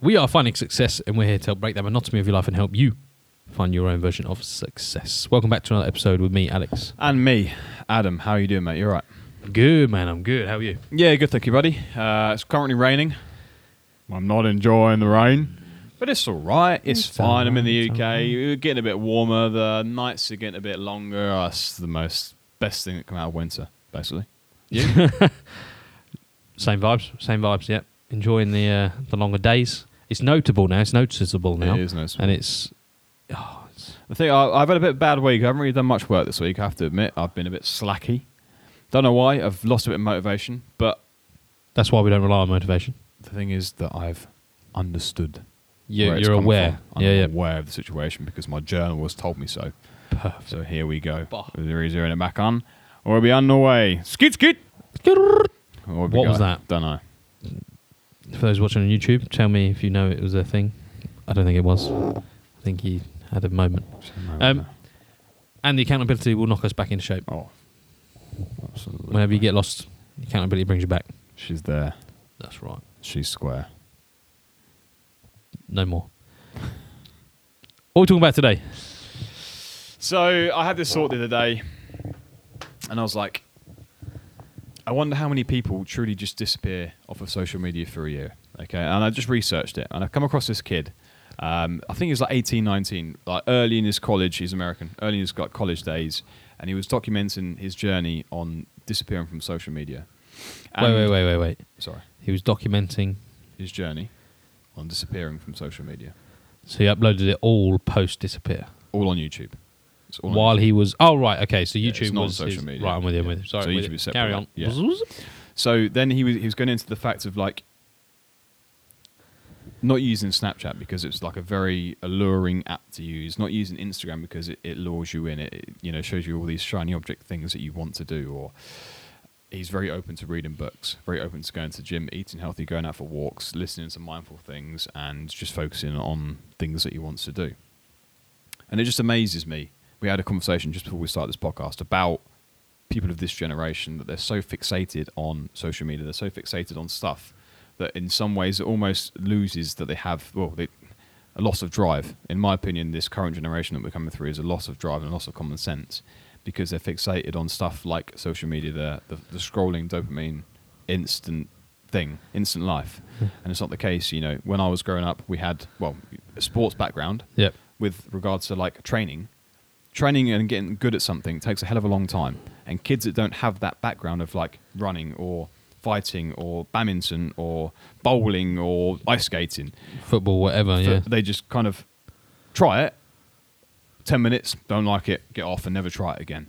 We are finding success, and we're here to help break that monotony of your life and help you find your own version of success. Welcome back to another episode with me, Alex. And me, Adam. How are you doing, mate? You're right. Good, man. I'm good. How are you? Yeah, good. Thank you, buddy. Uh, it's currently raining. I'm not enjoying the rain, but it's all right. It's, It's fine. I'm in the UK. We're getting a bit warmer. The nights are getting a bit longer. That's the most best thing that come out of winter, basically. You? same vibes. Same vibes. Yep. Enjoying the uh, the longer days. It's notable now. It's noticeable now, It is nice. and it's. Oh, it's The thing, I, I've had a bit of a bad week. I haven't really done much work this week. I have to admit, I've been a bit slacky. Don't know why. I've lost a bit of motivation, but that's why we don't rely on motivation. the thing is that I've understood. You, where it's you're aware. from. I'm Yeah, yeah. aware of the situation because my journal has told me so. Perfect. So here we go. Bah. We're zeroing it back on. Or we'll be on the way. Skid, skid. What was that? Don't know. For those watching on YouTube, tell me if you know it was a thing. I don't think it was. I think he had a moment. Um, and the accountability will knock us back into shape. oh, absolutely. Whenever you get lost, accountability brings you back. She's there. That's right. She's square. No more. What are we talking about today? So I had this thought the other day, and I was like, I wonder how many people truly just disappear off of social media for a year. Okay, and I just researched it, and I've come across this kid. Um, I think he was like 18, 19, like early in his college. He's American, early in his like, college days, and he was documenting his journey on disappearing from social media. wait, wait, wait, wait, wait. Sorry, He was documenting, his journey on disappearing from social media, so he uploaded it all post disappear. all on YouTube. While he was, oh right, okay, so YouTube not on was social his- media. Right, I'm with you. I'm with you. Sorry, So I'm with YouTube you. is separate, carry on. Yeah. So then he was he was going into the fact of like not using Snapchat because it's like a very alluring app to use. Not using Instagram because it, it lures you in. It, it, you know shows you all these shiny object things that you want to do. Or he's very open to reading books, very open to going to the gym, eating healthy, going out for walks, listening to mindful things, and just focusing on things that he wants to do. And it just amazes me. We had a conversation just before we started this podcast about people of this generation that they're so fixated on social media, they're so fixated on stuff that in some ways it almost loses that they have well they, a loss of drive. In my opinion, this current generation that we're coming through is a loss of drive and a loss of common sense because they're fixated on stuff like social media, the the, the scrolling dopamine instant thing, instant life. Hmm. and it's not the case. You know, when I was growing up, we had well a sports background Yep. with regards to like training. Training and getting good at something takes a hell of a long time. And kids that don't have that background of like running or fighting or badminton or bowling or ice skating, Football, whatever. Yeah. they just kind of try it, 10 minutes, don't like it, get off and never try it again.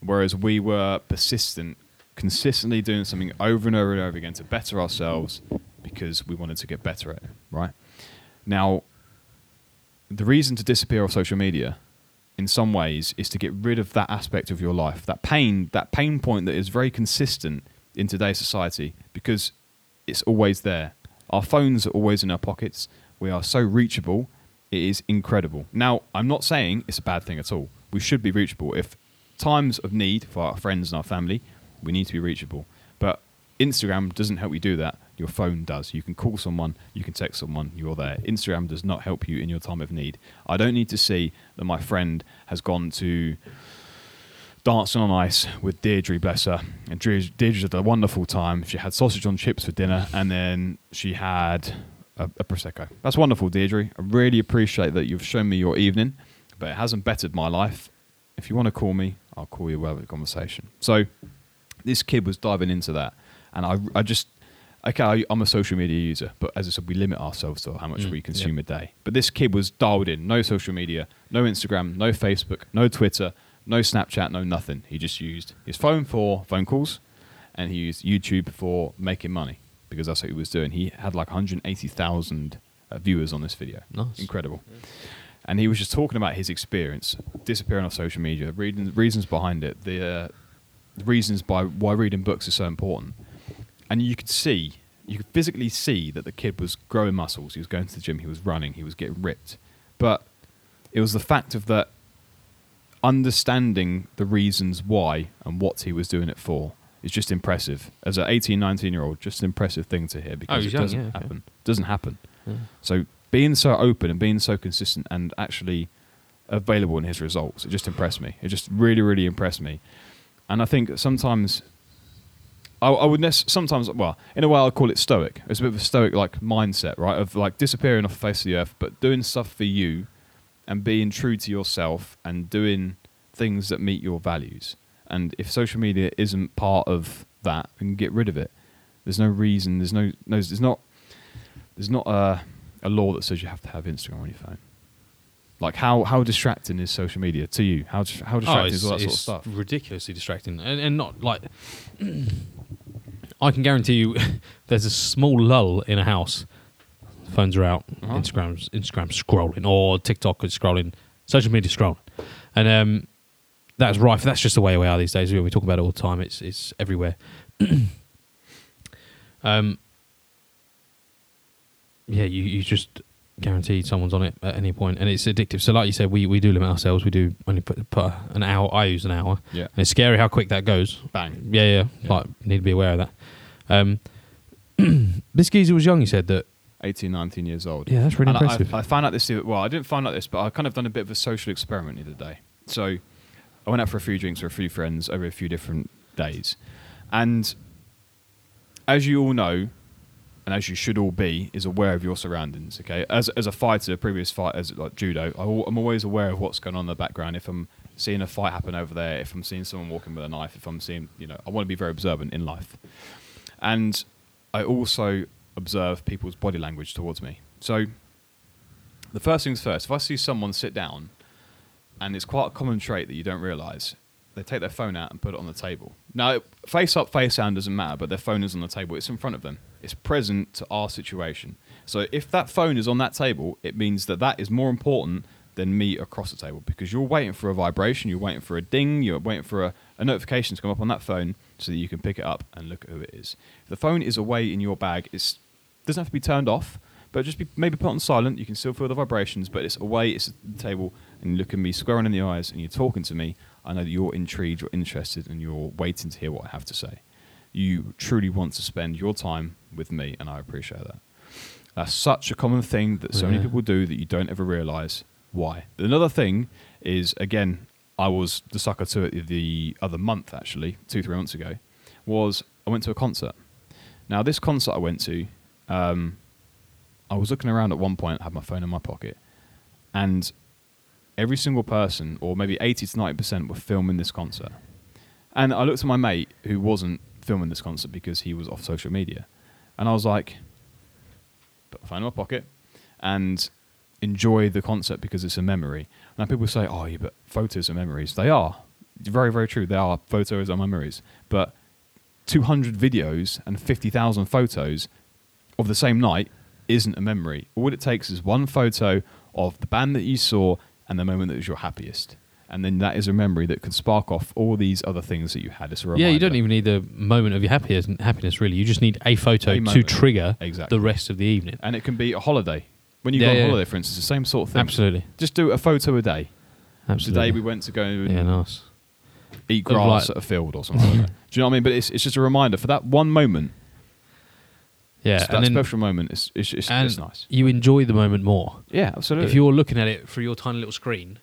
Whereas we were persistent, consistently doing something over and over and over again to better ourselves because we wanted to get better at it, right? Now, the reason to disappear off social media in some ways is to get rid of that aspect of your life, that pain, that pain point that is very consistent in today's society because it's always there. Our phones are always in our pockets. We are so reachable. It is incredible. Now, I'm not saying it's a bad thing at all. We should be reachable. If times of need for our friends and our family, we need to be reachable. Instagram doesn't help you do that. Your phone does. You can call someone, you can text someone, you're there. Instagram does not help you in your time of need. I don't need to see that my friend has gone to dancing on ice with Deirdre, bless her. And Deirdre had a wonderful time. She had sausage on chips for dinner, and then she had a, a prosecco. That's wonderful, Deirdre. I really appreciate that you've shown me your evening, but it hasn't bettered my life. If you want to call me, I'll call you. We'll have a conversation. So this kid was diving into that, and I, I just. Okay, I- I'm a social media user, but as I said, we limit ourselves to how much Mm, we consume a day. But this kid was dialed in. No social media, no Instagram, no Facebook, no Twitter, no Snapchat, no nothing. He just used his phone for phone calls, and he used YouTube for making money because that's what he was doing. He had like 180,000 uh, viewers on this video. Nice. Incredible. And he was just talking about his experience disappearing off social media, reading reasons behind it, the uh, reasons by why reading books is so important. And you could see, you could physically see that the kid was growing muscles. He was going to the gym. He was running. He was getting ripped. But it was the fact of that understanding the reasons why and what he was doing it for is just impressive. As an 18, 19 year old, just an impressive thing to hear oh, because he's it young, doesn't yeah, okay. happen. Doesn't happen. So being so open and being so consistent and actually available in his results, it just impressed me. It just really, really impressed me. And I think sometimes I, I would nec- sometimes well in a way I'll call it stoic. It's a bit of a stoic like mindset, right? Of like disappearing off the face of the earth, but doing stuff for you and being true to yourself and doing things that meet your values. And if social media isn't part of that, then get rid of it. There's no reason. There's no. no there's not. There's not a, a law that says you have to have Instagram on your phone. Like how how distracting is social media to you? How how Oh, distracting it's, is all that sort of stuff? ridiculously distracting, and, and not like. I can guarantee you, there's a small lull in a house. Phones are out, Uh-huh. Instagram's Instagram scrolling, or TikTok is scrolling, social media scrolling, and um, that's rife. That's just the way we are these days. We talk about it all the time. It's it's everywhere. um, yeah, you you just guaranteed someone's on it at any point, and it's addictive. So, like you said, we, we do limit ourselves. We do only put, put an hour. I use an hour. Yeah. And it's scary how quick that goes. Bang. Yeah, yeah. Yeah. Like, need to be aware of that. Um, this geezer was young. He said that. 18, 19 years old. Yeah, that's really And I- impressive. I, I found out this. Well, I didn't find out this, but I kind of done a bit of a social experiment the other day. So I went out for a few drinks with a few friends over a few different days, and as you all know, and as you should all be, is aware of your surroundings. Okay, as as a fighter, previous fight as like judo, I, I'm always aware of what's going on in the background. If I'm seeing a fight happen over there, if I'm seeing someone walking with a knife, if I'm seeing, you know, I want to be very observant in life, and I also observe people's body language towards me. So the first things first, if I see someone sit down, and it's quite a common trait that you don't realise, they take their phone out and put it on the table. Now, face up, face down doesn't matter, but their phone is on the table. It's in front of them. It's present to our situation. So if that phone is on that table, it means that that is more important than me across the table because you're waiting for a vibration, you're waiting for a ding, you're waiting for a, a notification to come up on that phone so that you can pick it up and look at who it is. If the phone is away in your bag, it doesn't have to be turned off, but just be maybe put on silent. You can still feel the vibrations, but it's away, it's at the table, and you look at me square on in the eyes and you're talking to me. I know that you're intrigued, you're interested, and you're waiting to hear what I have to say. You truly want to spend your time with me, and I appreciate that. That's such a common thing that so many people do that you don't ever realize why. Another thing is, again, I was the sucker to it the other month, actually, two, three months ago, was I went to a concert. Now, this concert I went to, um, I was looking around at one point, had my phone in my pocket, and every single person, or maybe 80 to 90%, were filming this concert. And I looked at my mate who wasn't filming this concert because he was off social media. And I was like, put my phone in my pocket and enjoy the concert because it's a memory. Now people say, oh, yeah, but photos are memories. They are. Very, very true. They are. Photos are memories. But 200 videos and 50,000 photos of the same night isn't a memory. All it takes is one photo of the band that you saw and the moment that was your happiest. And then that is a memory that can spark off all these other things that you had. It's a reminder. Yeah, you don't even need the moment of your happiness, happiness really. You just need a photo A to trigger Exactly. the rest of the evening. And it can be a holiday. When you Yeah, go on yeah. holiday, for instance, the same sort of thing. Absolutely. Just do a photo a day. Absolutely. Today we went to go and yeah, nice. eat grass like- at a field or something like that. Do you know what I mean? But it's, it's just a reminder for that one moment. Yeah, just that then special moment. It's, it's, it's, it's nice. you enjoy the moment more. Yeah, absolutely. If you're looking at it through your tiny little screen,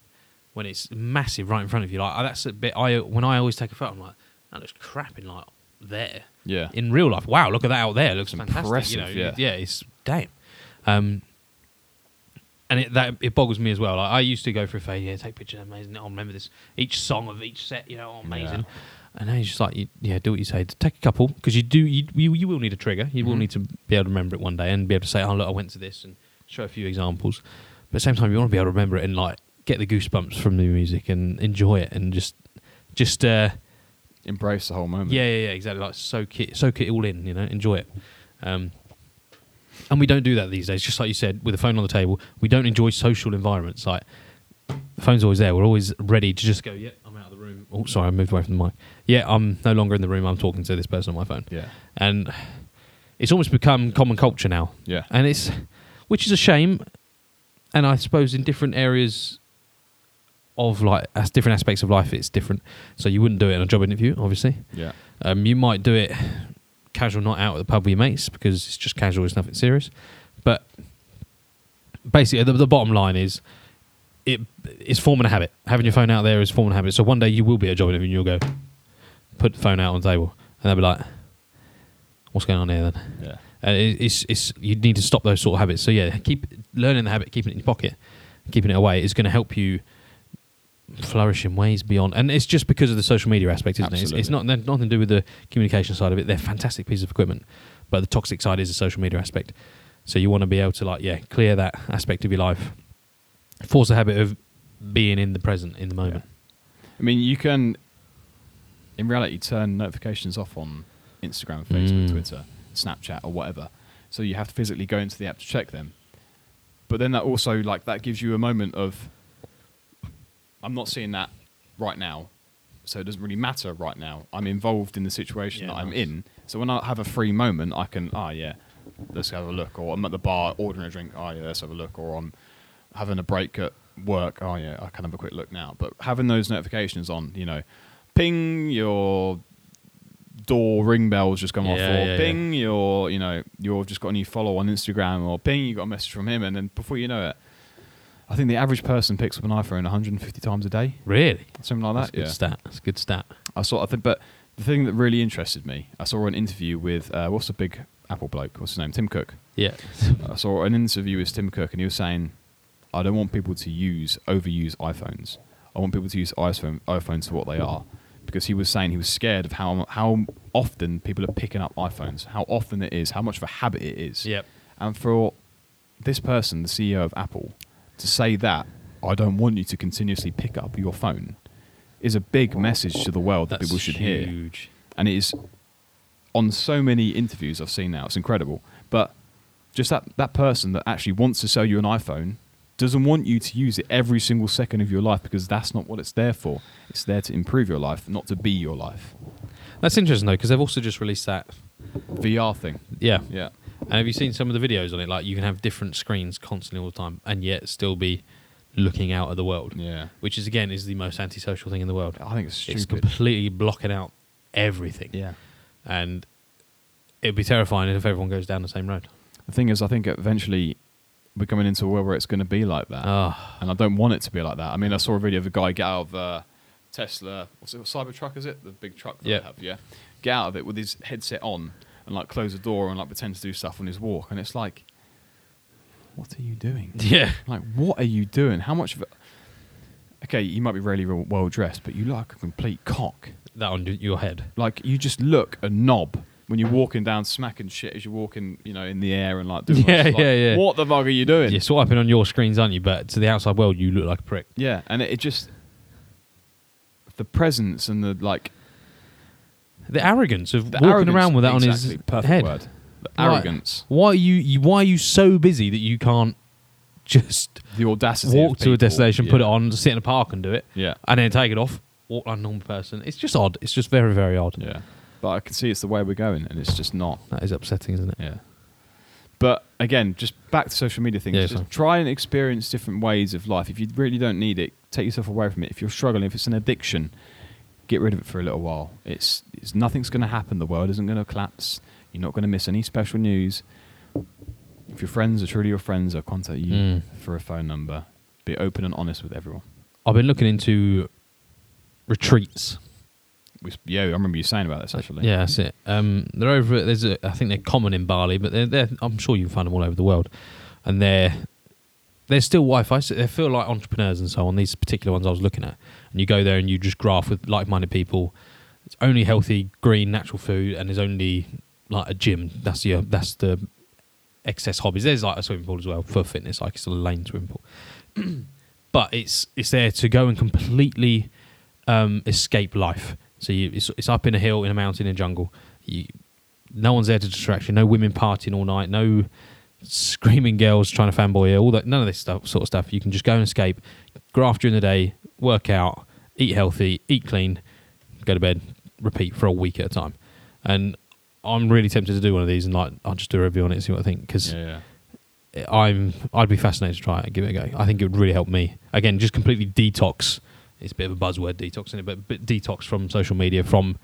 when it's massive right in front of you, like that's a bit. I when I always take a photo, I'm like, that looks crap in like there. yeah. In real life, wow, look at that out there. It looks fantastic. You know, Impressive, yeah. it's damn. Um, and it that it boggles me as well. Like, I used to go for a phase, yeah, take pictures, amazing. I'll remember this each song of each set, you know, oh, amazing. Yeah. And now you're just like, yeah, do what you say. Take a couple because you do, you, you you will need a trigger. You will Mhm. need to be able to remember it one day and be able to say, oh look, I went to this and show a few examples. But at the same time, you want to be able to remember it and like get the goosebumps from the music and enjoy it and just just uh, Embrace the whole moment. yeah, yeah, yeah, exactly. Like soak it, soak it all in. You know, enjoy it. Um, and we don't do that these days. Just like you said, with the phone on the table, we don't enjoy social environments. Like the phone's always there. We're always ready to just go. Yeah, Oh, sorry, I moved away from the mic. Yeah, I'm no longer in the room. I'm talking to this person on my phone, Yeah. and it's almost become common culture now. Yeah. And it's, which is a shame. And I suppose in different areas of like as different aspects of life, it's different. So you wouldn't do it in a job interview, obviously. Yeah. Um, you might do it casual night out at the pub with your mates because it's just casual, it's nothing serious. But basically the, the bottom line is it it's forming a habit. Having your phone out there is forming a habit. So one day you will be a job interview and you'll go put the phone out on the table and they'll be like, "What's going on here?" Then Yeah. and it, it's it's you need to stop those sort of habits. So yeah, keep learning the habit, keeping it in your pocket, keeping it away is going to help you flourish in ways beyond. And it's just because of the social media aspect, isn't it? It's, it's not nothing to do with the communication side of it. They're fantastic pieces of equipment, but the toxic side is the social media aspect. So you want to be able to like yeah clear that aspect of your life, force a habit of being in the present in the moment. I mean, you can, in reality, turn notifications off on Instagram, Facebook, Mm. Twitter, Snapchat, or whatever. So you have to physically go into the app to check them. But then that also like that gives you a moment of, I'm not seeing that right now, so it doesn't really matter right now. I'm involved in the situation Yeah, that I'm nice. in. So when I have a free moment, I can, ah, yeah, let's have a look. Or I'm at the bar ordering a drink, oh yeah, let's have a look. Or I'm having a break at work, oh yeah, I can have a quick look now. But having those notifications on, you know, ping your door ring bell's just gone off, or yeah, ping your, you know, you've just got a new follow on Instagram, or ping you got a message from him, and then before you know it, I think the average person picks up an iPhone 150 times a day, Really, something like that's that. good Yeah. stat. That's a good stat. I saw. I think, but the thing that really interested me, I saw an interview with uh, what's the big Apple bloke? What's his name? Tim Cook. Yeah, I saw an interview with Tim Cook, and he was saying, "I don't want people to use overuse iPhones. I want people to use iPhone iPhones for what they are." Because he was saying he was scared of how how often people are picking up iPhones, how often it is, how much of a habit it is. yep. And for this person, the CEO of Apple, to say that, I don't want you to continuously pick up your phone, is a big message to the world that That's people should hear huge. and it is on so many interviews I've seen now. It's incredible. But just that that person that actually wants to sell you an iPhone doesn't want you to use it every single second of your life because that's not what it's there for. It's there to improve your life, not to be your life. That's interesting though, because they've also just released that. VR thing. Yeah, Yeah. And have you seen some of the videos on it? Like you can have different screens constantly all the time, and yet still be looking out at the world, Yeah. which is again is the most antisocial thing in the world. I think it's stupid. It's completely blocking out everything, yeah. and it'd be terrifying if everyone goes down the same road. The thing is, I think eventually we're coming into a world where it's going to be like that. Ah, and I don't want it to be like that. I mean, I saw a video of a guy get out of uh, Tesla. What's it? Cybertruck is it? The big truck that Yeah. they have. Yeah. Get out of it with his headset on and like close the door and like pretend to do stuff on his walk. And it's like, what are you doing? yeah, Like, what are you doing? How much of it? Okay, you might be really well dressed, but you look like a complete cock. that on your head. Like, you just look a knob when you're walking down, smacking shit as you're walking, you know, in the air and like doing. Yeah, like, yeah, yeah. What the fuck are you doing? You're swiping on your screens, aren't you? But to the outside world, you look like a prick. Yeah, and it, it just the presence and the like The arrogance of the walking arrogance- around with that exactly, on his perfect head. word. Arrogance, Why are you, you? Why are you so busy that you can't just the audacity. walk to a destination, put it Yeah. on, sit in a park and do it, Yeah, and then take it off, walk like a normal person? It's just odd. It's just very, very odd. yeah. But I can see it's the way we're going, and it's just not. That is upsetting, isn't it? Yeah. But again, just back to social media things. Yeah, just try and experience different ways of life. If you really don't need it, take yourself away from it. If you're struggling, if it's an addiction, get rid of it for a little while. It's, it's nothing's going to happen. The world isn't going to collapse. You're not going to miss any special news. If your friends are truly your friends, they'll contact you Mm. for a phone number. Be open and honest with everyone. I've been looking into retreats. Yeah, I remember you saying about this actually. Yeah, that's it. Um, they're over. There's a. I think they're common in Bali, but they're. they're I'm sure you can find them all over the world, and they're. They're still Wi-Fi. So they feel like entrepreneurs and so on. These particular ones I was looking at, and you go there and you just graph with like-minded people. It's only healthy, green, natural food, and there's only like a gym. That's your. That's the excess hobbies. There's like a swimming pool as well for fitness, like it's a lane swimming pool. but it's it's there to go and completely um, escape life. So you, it's, it's up in a hill, in a mountain, in a jungle. You, no one's there to distract you. No women partying all night. No screaming girls trying to fanboy you. All that, none of this stuff, sort of stuff. You can just go and escape, graft during the day, work out, eat healthy, eat clean, go to bed, repeat for a week at a time. And I'm really tempted to do one of these, and like I'll just do a review on it, and see what I think because Yeah, yeah. I'm I'd be fascinated to try it and give it a go. I think it would really help me. Again, just completely detox. It's a bit of a buzzword, detox in it, but, but detox from social media, from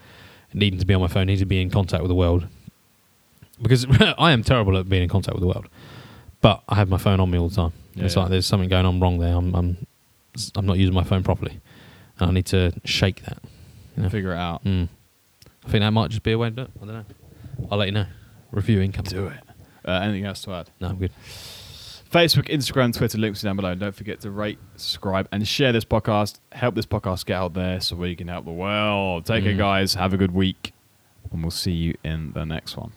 needing to be on my phone, needing to be in contact with the world. Because I am terrible at being in contact with the world. but I have my phone on me all the time. Yeah, it's yeah. like there's something going on wrong there. I'm, I'm, I'm not using my phone properly, and I need to shake that. You know? Figure it out. Mm. I think that might just be a way to do it. I don't know. I'll let you know. Review income. Do it. Uh, anything else to add? No, I'm good. Facebook, Instagram, Twitter, links are down below. Don't forget to rate, subscribe, and share this podcast. Help this podcast get out there so we can help the world. Take care, Mm. guys. Have a good week. And we'll see you in the next one.